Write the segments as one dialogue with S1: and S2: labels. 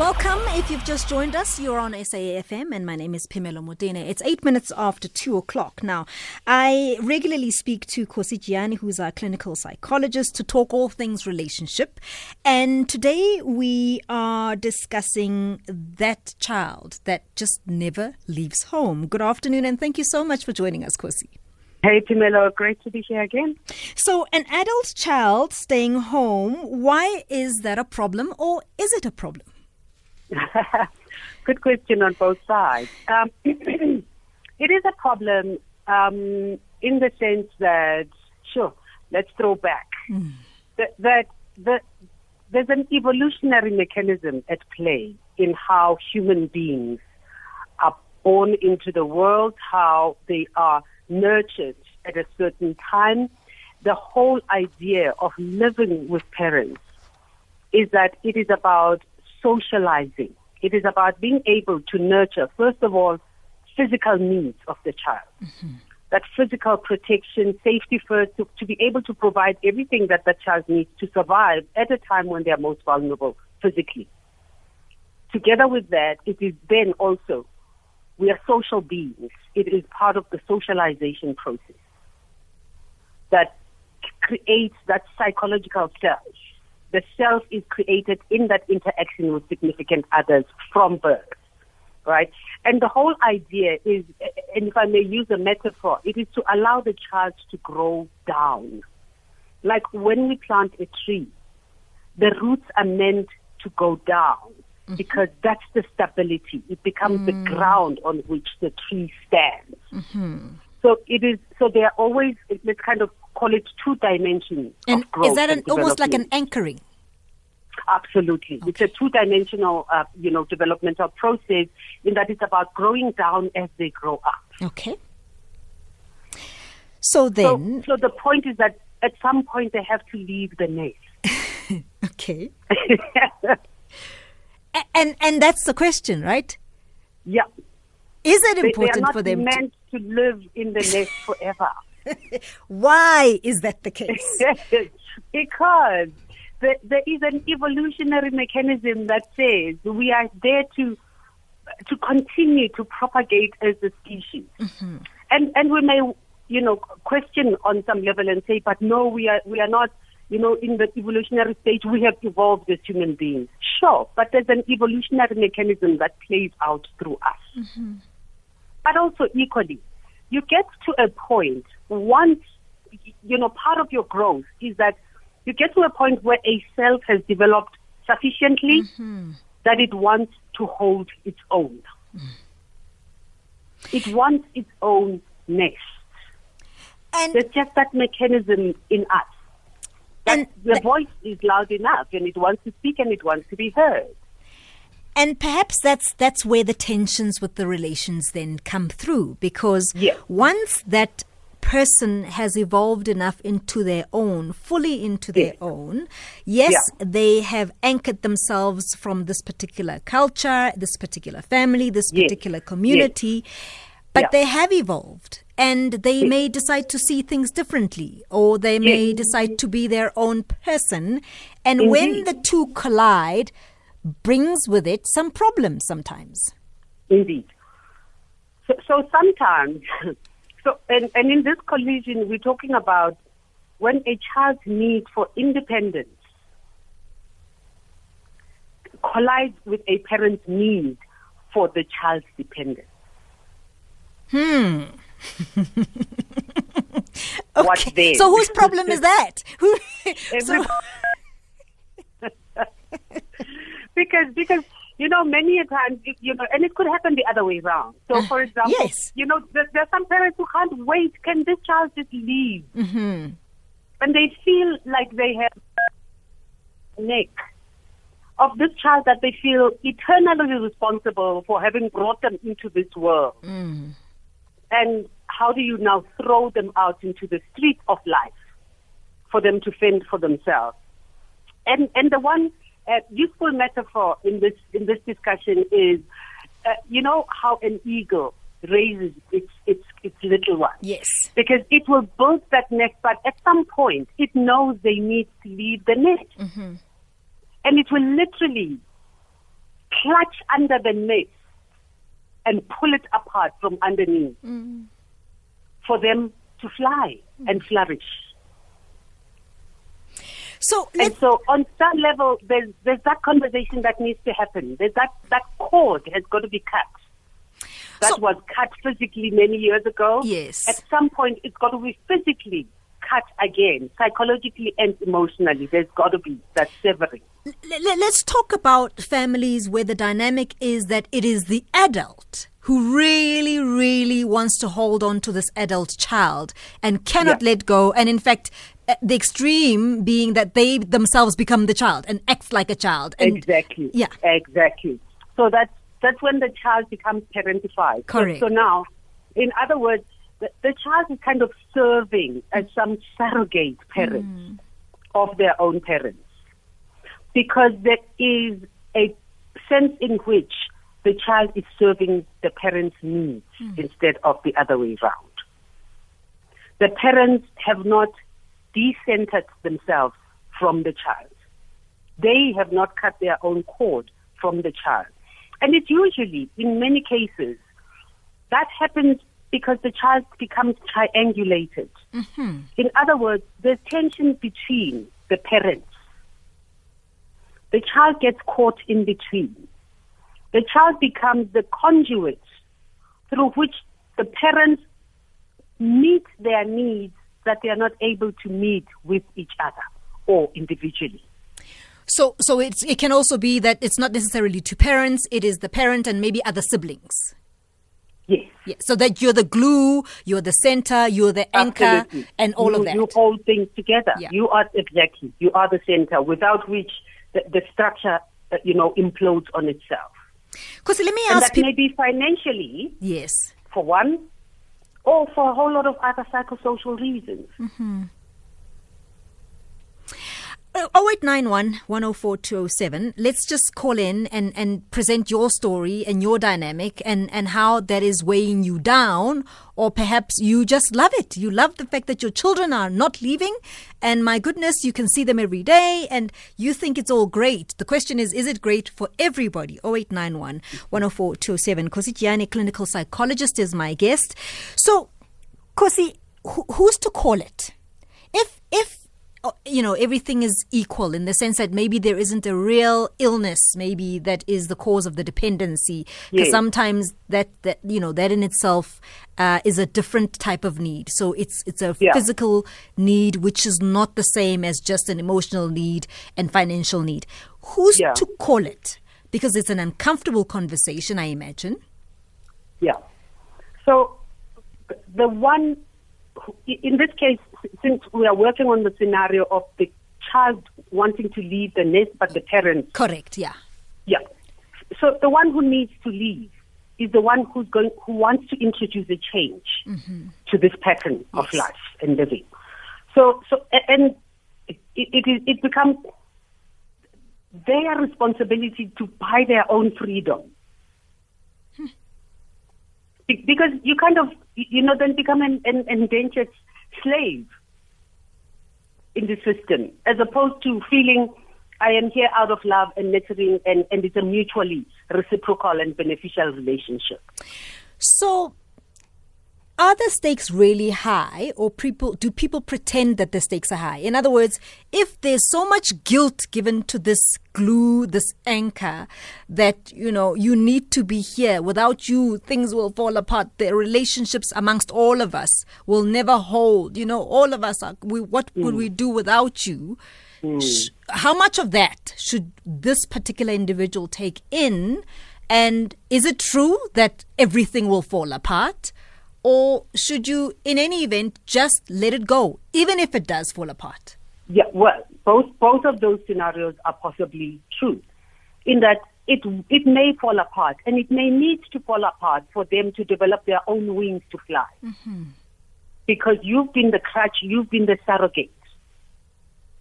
S1: Welcome. If you've just joined us, you're on SAFM, and my name is Phemelo Motene. It's eight minutes after two o'clock. Now, I regularly speak to Khosi Jiyane, who's our clinical psychologist, to talk all things relationship. And today we are discussing that child that just never leaves home. Good afternoon, and thank you so much for joining us, Khosi.
S2: Hey, Phemelo, great to be here again.
S1: So, an adult child staying home, why is that a problem, or is it a problem?
S2: Good question on both sides. Um, it is a problem um, in the sense that, sure, let's throw back. Mm. That, that, that there's an evolutionary mechanism at play in how human beings are born into the world, how they are nurtured at a certain time. The whole idea of living with parents is that it is about socializing. It is about being able to nurture, first of all, physical needs of the child. Mm-hmm. That physical protection, safety first, to, to be able to provide everything that the child needs to survive at a time when they are most vulnerable physically. Together with that, it is then also, we are social beings. It is part of the socialization process that creates that psychological self the self is created in that interaction with significant others from birth, right? And the whole idea is, and if I may use a metaphor, it is to allow the child to grow down. Like when we plant a tree, the roots are meant to go down mm-hmm. because that's the stability. It becomes mm. the ground on which the tree stands. Mm-hmm. So it is. So they are always. Let's kind of call it two dimensions.
S1: And is that an, almost like an anchoring?
S2: Absolutely. Okay. It's a two-dimensional, uh, you know, developmental process in that it's about growing down as they grow up.
S1: Okay. So then...
S2: So, so the point is that at some point they have to leave the nest.
S1: okay. and, and that's the question, right?
S2: Yeah.
S1: Is it important for them
S2: meant to... to live in the nest forever?
S1: Why is that the case?
S2: because there is an evolutionary mechanism that says we are there to to continue to propagate as a species. Mm-hmm. And and we may you know question on some level and say, but no, we are we are not you know in the evolutionary stage we have evolved as human beings. Sure, but there's an evolutionary mechanism that plays out through us. Mm-hmm. But also equally, you get to a point once you know part of your growth is that you get to a point where a self has developed sufficiently mm-hmm. that it wants to hold its own. Mm. It wants its own nest. And There's just that mechanism in us. That the th- voice is loud enough and it wants to speak and it wants to be heard.
S1: And perhaps that's that's where the tensions with the relations then come through because
S2: yes.
S1: once that person has evolved enough into their own, fully into their own. Yes, yeah. they have anchored themselves from this particular culture, this particular family, this yes. particular community, yes. but yeah. they have evolved and they may decide to see things differently or they may decide to be their own person. And Indeed. when the two collide, brings with it some problems sometimes.
S2: Indeed. So, so sometimes So, and, and in this collision, we're talking about when a child's need for independence collides with a parent's need for the child's dependence.
S1: Hmm.
S2: okay.
S1: So whose problem is that? Who? so...
S2: because because you know, many a times, you know, and it could happen the other way around. So, uh, for example,
S1: yes.
S2: you know, there, there, are some parents who can't wait. Can this child just leave? Mm-hmm. And they feel like they have neck of this child that they feel eternally responsible for having brought them into this world. Mm. And how do you now throw them out into the street of life for them to fend for themselves? And and the one a useful metaphor in this in this discussion is, uh, you know how an eagle raises its its its little one.
S1: Yes.
S2: Because it will build that nest, but at some point it knows they need to leave the nest,
S1: Mm-hmm.
S2: and it will literally clutch under the nest and pull it apart from underneath
S1: Mm.
S2: for them to fly and flourish.
S1: So
S2: And so on some level, there's, there's that conversation that needs to happen. There's that, that cord has got to be cut. That
S1: So-
S2: was cut physically many years ago.
S1: Yes.
S2: At some point, it's got to be physically cut again, psychologically and emotionally. There's got to be that severing.
S1: let, let- let's talk about families where the dynamic is that it is the adult who really, really wants to hold on to this adult child and cannot
S2: Yeah.
S1: let go. And in fact, uh, the extreme being that they themselves become the child and act like a child. And
S2: exactly.
S1: Yeah.
S2: Exactly. So that's that's when the child becomes parentified. So-
S1: Correct.
S2: So, now, in other words, the, the child is kind of serving as some surrogate parent of their own parents, because there is a sense in which the child is serving the parent's needs hmm. instead of the other way round. The parents have not decentered themselves from the child they have not cut their own cord from the child. And it's usually, in many cases, that happens because the child becomes triangulated. Mm-hmm. In other words, there's tension between the parents. The child gets caught in between. The child becomes the conduit through which the parents meet their needs that they are not able to meet with each other or individually.
S1: so, so it's, it can also be that it's not necessarily two parents, it is the parent and maybe other siblings.
S2: Yes.
S1: Yeah, so that you're the glue, you're the center, you're the anchor,
S2: Absolutely.
S1: and all
S2: you,
S1: of that.
S2: You hold things together.
S1: Yeah.
S2: You are exactly. You are the center, without which the, the structure, uh, you know, implodes on itself.
S1: Because let me ask
S2: that
S1: people.
S2: may be financially,
S1: Yes.
S2: for one, or for a whole lot of other psychosocial reasons.
S1: Uh, 0891 104 207. Let's just call in and, and present your story and your dynamic and, and how that is weighing you down, or perhaps you just love it. You love the fact that your children are not leaving, and my goodness, you can see them every day and you think it's all great. The question is, is it great for everybody? 0891 104 207. Khosi Jiyane, clinical psychologist, is my guest. So, Khosi, who, who's to call it? If, if, you know, everything is equal in the sense that maybe there isn't a real illness, maybe that is the cause of the dependency. Because
S2: Yes.
S1: sometimes that, that, you know, that in itself uh, is a different type of need. So it's, it's a
S2: Yeah.
S1: physical need, which is not the same as just an emotional need and financial need. Who's
S2: Yeah.
S1: to call it? Because it's an uncomfortable conversation, I imagine.
S2: Yeah. So the one, in this case, since we are working on the scenario of the child wanting to leave the nest, but the parents
S1: Correct, yeah.
S2: Yeah. So the one who needs to leave is the one who's going, who wants to introduce a change mm-hmm. to this pattern of life and living. So, so, and it, it, is, it becomes their responsibility to buy their own freedom. Hmm. Be- Because you kind of, you know, then become an, an endangered slave in the system, as opposed to feeling I am here out of love and nurturing, and, and it's a mutually reciprocal and beneficial relationship.
S1: So, are the stakes really high, or people do people pretend that the stakes are high? In other words, if there's so much guilt given to this glue, this anchor, that you know you need to be here. Without you, things will fall apart. The relationships amongst all of us will never hold. You know, all of us are. We, what would we mm. do without you? Mm. Sh- How much of that should this particular individual take in? And is it true that everything will fall apart? Or should you, in any event, just let it go, even if it does fall apart?
S2: Yeah, well, both both of those scenarios are possibly true, in that it it may fall apart, and it may need to fall apart for them to develop their own wings to fly. Mm-hmm. Because you've been the crutch, you've been the surrogate,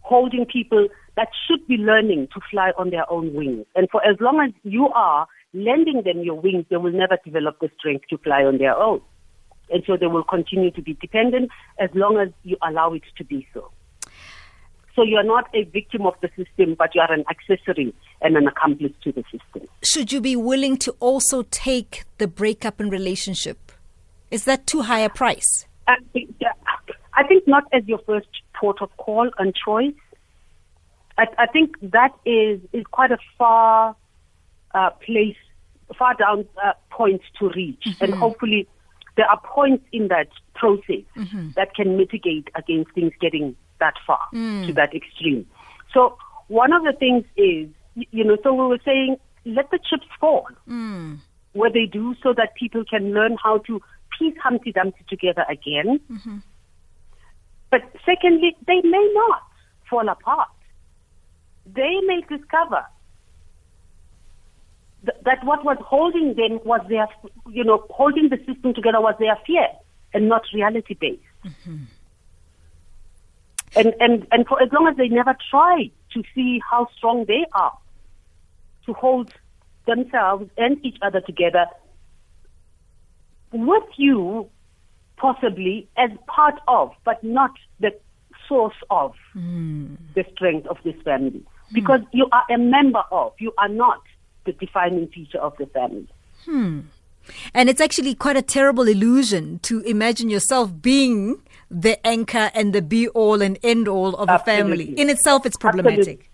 S2: holding people that should be learning to fly on their own wings. And for as long as you are lending them your wings, they will never develop the strength to fly on their own. And so they will continue to be dependent as long as you allow it to be so. So you are not a victim of the system, but you are an accessory and an accomplice to the system.
S1: Should you be willing to also take the breakup in relationship? Is that too high a price?
S2: Uh, I think not as your first port of call and choice. I, I think that is is quite a far uh, place, far down uh, point to reach, mm-hmm. and hopefully there are points in that process mm-hmm. that can mitigate against things getting that far mm. to that extreme. So one of the things is, you know, so we were saying, let the chips fall mm. where they do so that people can learn how to piece Humpty Dumpty together again. Mm-hmm. But secondly, they may not fall apart. They may discover th- that what was holding them was their, you know, holding the system together was their fear and not reality based. Mm-hmm. And, and, and for as long as they never try to see how strong they are to hold themselves and each other together with you possibly as part of, but not the source of mm. the strength of this family. Hmm. Because you are a member of, you are not the defining feature of the family.
S1: Hmm. And it's actually quite a terrible illusion to imagine yourself being the anchor and the be all and end all of Absolutely. a family. In itself, it's problematic.
S2: Absolutely.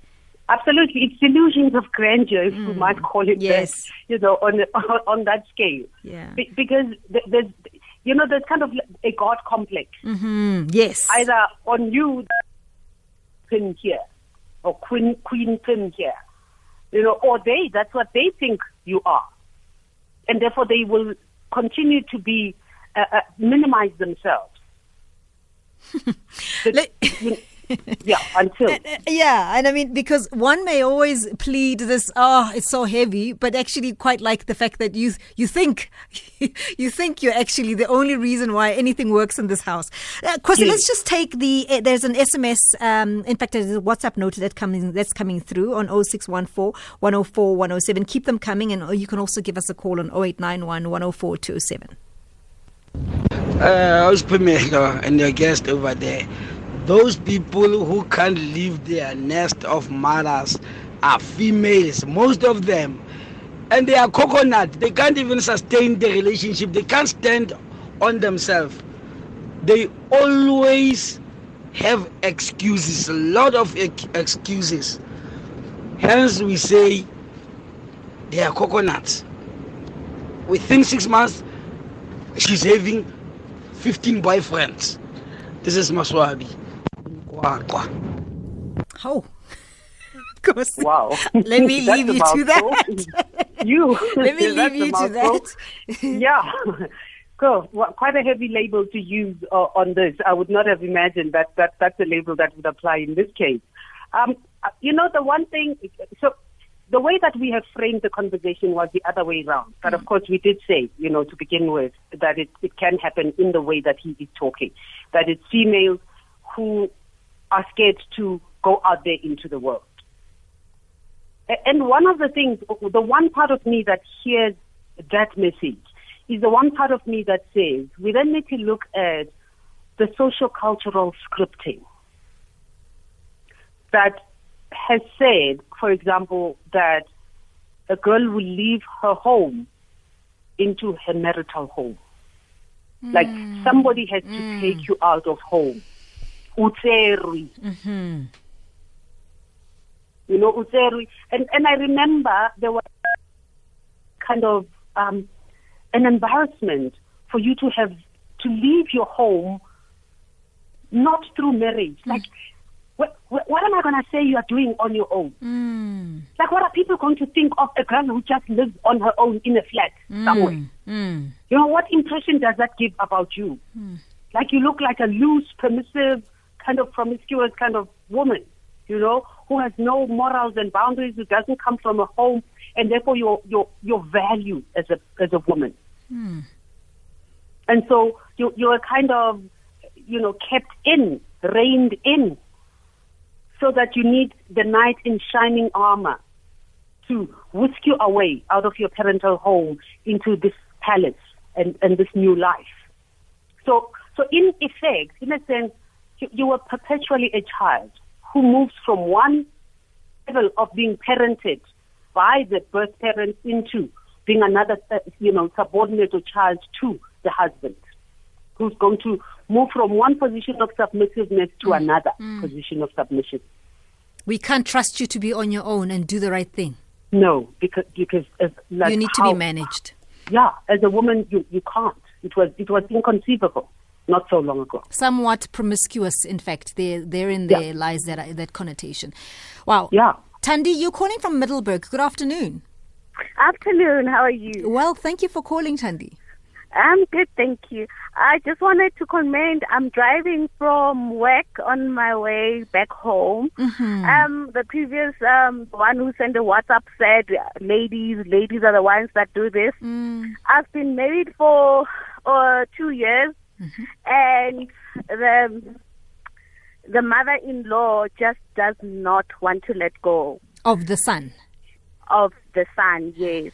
S2: Absolutely, it's delusions of grandeur, if mm. we might call it yes. that. You know, on on that scale.
S1: Yeah.
S2: Be- because there's, you know, there's kind of a god complex.
S1: Mm-hmm. Yes.
S2: Either on you, pin here, or queen queen pin here, you know, or they. That's what they think you are, and therefore they will continue to be uh, uh, minimize themselves yeah, until.
S1: Yeah, and I mean, because one may always plead this, oh, it's so heavy, but actually quite like the fact that you you think you think you're actually the only reason why anything works in this house. Uh, yes. let's just take the, uh, there's an SMS, um, in fact, there's a WhatsApp note that coming, that's coming through on 0614 104 107. Keep them coming, and you can also give us a call on 0891 104 207.
S3: Uh, Ospimelo and your guest over there. Those people who can't leave their nest of mothers are females, most of them. And they are coconut. They can't even sustain the relationship. They can't stand on themselves. They always have excuses, a lot of excuses. Hence, we say they are coconuts. Within six months, she's having 15 boyfriends. This is Maswabi.
S1: Oh.
S2: Wow.
S1: Let me leave you to that.
S2: you.
S1: Let me leave you to that.
S2: yeah. Cool. Well, quite a heavy label to use uh, on this. I would not have imagined that, that that's a label that would apply in this case. Um, uh, you know, the one thing, so the way that we have framed the conversation was the other way around. But of mm. course, we did say, you know, to begin with, that it, it can happen in the way that he is talking. That it's females who are scared to go out there into the world. And one of the things, the one part of me that hears that message is the one part of me that says we then need to look at the social cultural scripting that has said, for example, that a girl will leave her home into her marital home. Mm. Like somebody has to hmm. take you out of home. Utserwi. Mm-hmm. You know, Utserwi. And, and I remember there was kind of um, an embarrassment for you to have to leave your home not through marriage. Mm. Like what, what, am I going to say you are doing on your own? Mm. Like, what are people going to think of a girl who just lives on her own in a flat mm. somewhere? Mm. You know, what impression does that give about you? Like, you look like a loose, permissive, kind of promiscuous kind of woman, you know, who has no morals and boundaries, who doesn't come from a home, and therefore your your your value as a as a woman. Hmm. And so you you are kind of, you know, kept in, reined in so that you need the knight in shining armor to whisk you away out of your parental home into this palace and, and this new life. So, so in effect, in a sense, you, you were perpetually a child who moves from one level of being parented by the birth parents into being another, uh, you know, subordinate or child to the husband, who's going to move from one position of submissiveness to
S1: Mm.
S2: another position of submission.
S1: We can't trust you to be on your own and do the right thing.
S2: No, because because as, like
S1: you need to be managed.
S2: Yeah, as a woman, you you can't. It was it was inconceivable not so long ago.
S1: Somewhat promiscuous, in fact. There, therein
S2: Yeah.
S1: there lies that, that connotation. Wow.
S2: Yeah.
S1: Tandy, you're calling from Middelburg. Good afternoon.
S4: Afternoon, how are you?
S1: Well, thank you for calling, Tandy.
S4: I'm good, thank you. I just wanted to comment. I'm driving from work on my way back home. Um, the previous um one who sent a WhatsApp said, "Ladies, ladies are the ones that do this." I've been married for uh, two years, Mm-hmm. and the the mother-in-law just does not want to let go
S1: Of the son.
S4: of the son, yes.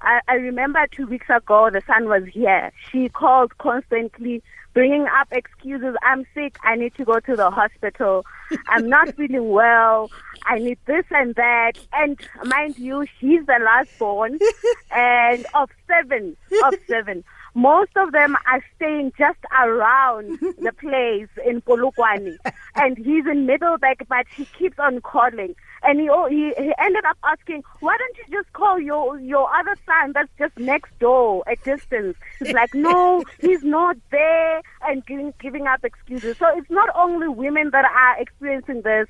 S4: I, I remember two weeks ago the son was here. She called constantly, bringing up excuses. I'm sick. I need to go to the hospital. I'm not feeling well. I need this and that. And mind you, she's the last born and of seven, of seven. Most of them are staying just around the place in Polokwane. And he's in Middelburg, but he keeps on calling. And he, he he ended up asking, why don't you just call your your other son that's just next door at distance? He's like, no, he's not there, and giving giving up excuses. So it's not only women that are experiencing this.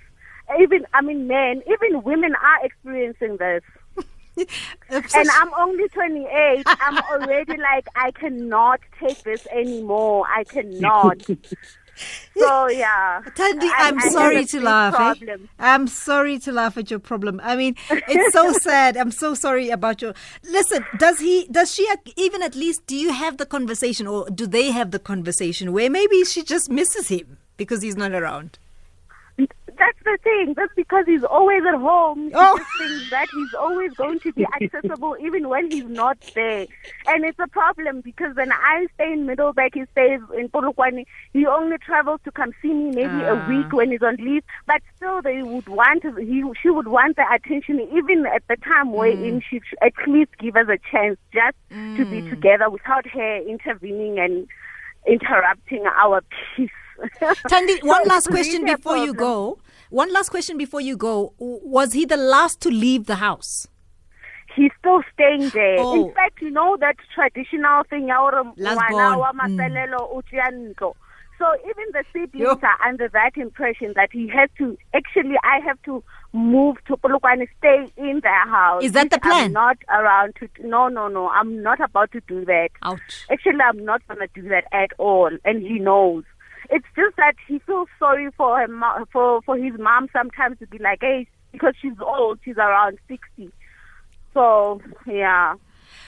S4: Even I mean, men, even women are experiencing this. And I'm only 28. I'm already like, I cannot take this anymore. I cannot. so yeah.
S1: Tandy, I'm
S4: I have
S1: sorry to laugh. eh? I'm sorry to laugh at your problem. I mean, it's so sad. I'm so sorry about your. Listen, does he? Does she? Even at least, do you have the conversation, or do they have the conversation where maybe she just misses him because he's not around?
S4: That's the thing. That's because he's always at home. He
S1: Oh.
S4: just thinks that he's always going to be accessible even when he's not there. And it's a problem because when I stay in Middelburg, he stays in Polokwane. He only travels to come see me maybe
S1: Ah.
S4: a week when he's on leave. But still, they would want he she would want the attention even at the time wherein she at least give us a chance just to be together without her intervening and interrupting our peace.
S1: Tandy,
S4: So
S1: one last question before you go. One last question before you go. Was he the last to leave the house?
S4: he's still staying there.
S1: Oh.
S4: In fact, you know that traditional thing, ya
S1: Last
S4: ngwana
S1: Mm.
S4: mafelelo o tšea ntlo. So even the siblings
S1: Yo.
S4: are under that impression that he has to, actually, I have to move to Polokwane, stay in their house.
S1: Is that the plan?
S4: I'm not around to, no, no, no, I'm not about to do that.
S1: Ouch.
S4: Actually, I'm not going to do that at all, and he knows. It's just that he feels sorry for her, for for his mom sometimes to be like, hey, because she's old, she's around sixty. So yeah,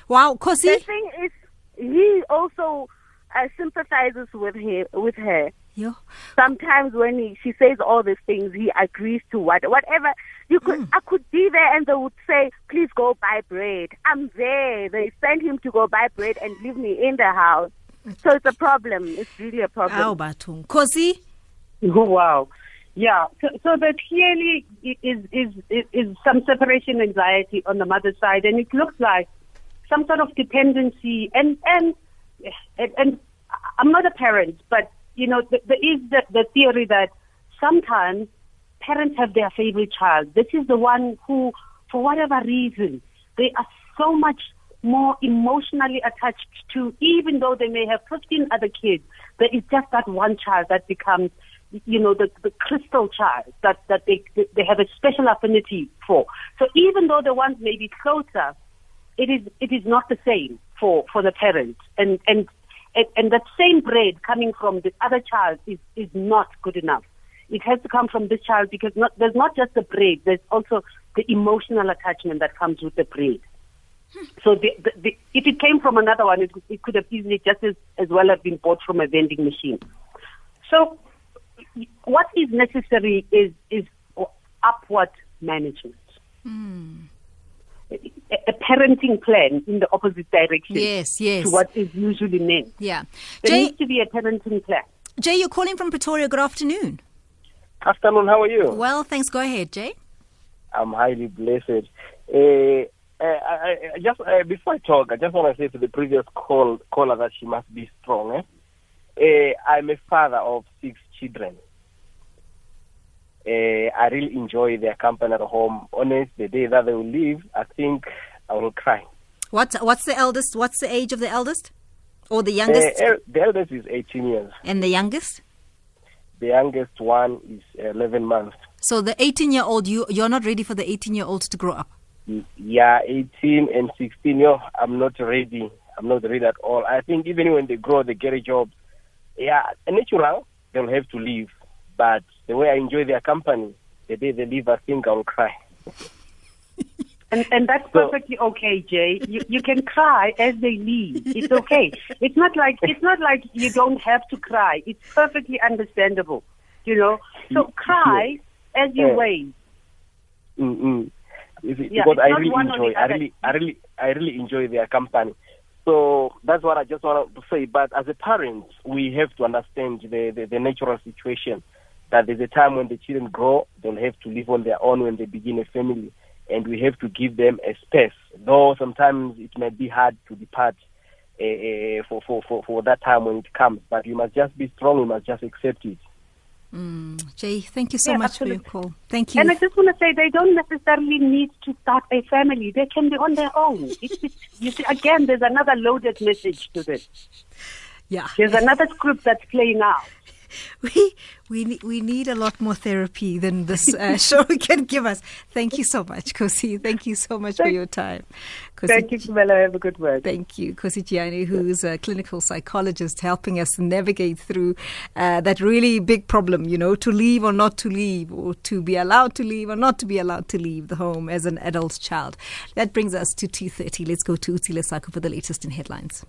S1: Wow,
S4: the
S1: Khosi.
S4: thing is, he also uh, sympathizes with her. With her.
S1: Yeah.
S4: Sometimes when he, she says all these things, he agrees to what whatever. You could
S1: Mm.
S4: I could be there, and they would say, "Please go buy bread." I'm there. They send him to go buy bread and leave me in the house. So it's a problem. It's really a problem.
S1: Ow, Batung. Khosi.
S2: Oh, wow. Yeah. So, so there clearly is, is, is, is some separation anxiety on the mother's side, and it looks like some sort of dependency. And, and, and, and I'm not a parent, but, you know, there is the, the theory that sometimes parents have their favorite child. This is the one who, for whatever reason, they are so much more emotionally attached to, even though they may have 15 other kids, there is just that one child that becomes, you know, the, the crystal child that, that they, they have a special affinity for. So even though the ones may be closer, it is, it is not the same for, for the parent. And, and, and, that same bread coming from the other child is, is not good enough. It has to come from this child because not, there's not just the bread, there's also the emotional attachment that comes with the bread. So the, the, the, if it came from another one, it, it could have easily just as, as well have been bought from a vending machine. So what is necessary is, is upward management. a, a parenting plan in the opposite direction
S1: Yes, yes.
S2: to what is usually meant.
S1: Yeah.
S2: There
S1: Jay,
S2: needs to be a parenting plan.
S1: Jay, you're calling from Pretoria. Good afternoon.
S5: Afternoon, how are you?
S1: Well, thanks. Go ahead, Jay.
S5: I'm highly blessed. Uh, uh, I, I just uh, before I talk, I just want to say to the previous call, caller that she must be strong. Eh? Uh, I'm a father of six children. Uh, I really enjoy their company at home. Honest, the day that they will leave, I think I will cry.
S1: What's what's the eldest? What's the age of the eldest, or the
S5: Uh,
S1: youngest?
S5: el- the eldest is 18 years.
S1: and the youngest?
S5: The youngest one is 11 months.
S1: So the 18 year old, you you're not ready for the 18 year old to grow up.
S5: Yeah, 18 and 16. Yo, I'm not ready. I'm not ready at all. I think even when they grow, they get a job. Yeah, natural, they'll have to leave. But the way I enjoy their company, the day they leave, I think I'll cry.
S2: And, and that's
S5: So-
S2: perfectly okay, Jay. You, you can cry as they leave. It's okay. It's not like it's not like you don't have to cry. It's perfectly understandable, you know. So cry as you
S5: Yeah.
S2: wait.
S5: Mm-mm. You see,
S2: Yeah,
S5: because I really enjoy, I really, I really, I really enjoy their company. So that's what I just want to say. But as a parent, we have to understand the, the, the natural situation. That there's a time when the children grow, they'll have to live on their own when they begin a family, and we have to give them a space. Though sometimes it may be hard to depart uh, for, for, for, for that time when it comes, but you must just be strong. You must just accept it. Mm.
S1: Jay, thank you so
S2: Yeah,
S1: much for your call. Thank you.
S2: And I just want to say they don't necessarily need to start a family. They can be on their own. It's, it's, you see, again, there's another loaded message to this.
S1: yeah.
S2: There's another script that's playing out.
S1: we we we need a lot more therapy than this uh, show can give us. Thank you so much, Khosi. Thank you so much for your time. Khosi,
S2: Thank you, Camilla. Have a good word.
S1: Thank you, Khosi Jiyane, who's a clinical psychologist helping us navigate through uh, that really big problem, you know, to leave or not to leave, or to be allowed to leave or not to be allowed to leave the home as an adult child. That brings us to 2.30. Let's go to Utile Saku for the latest in headlines.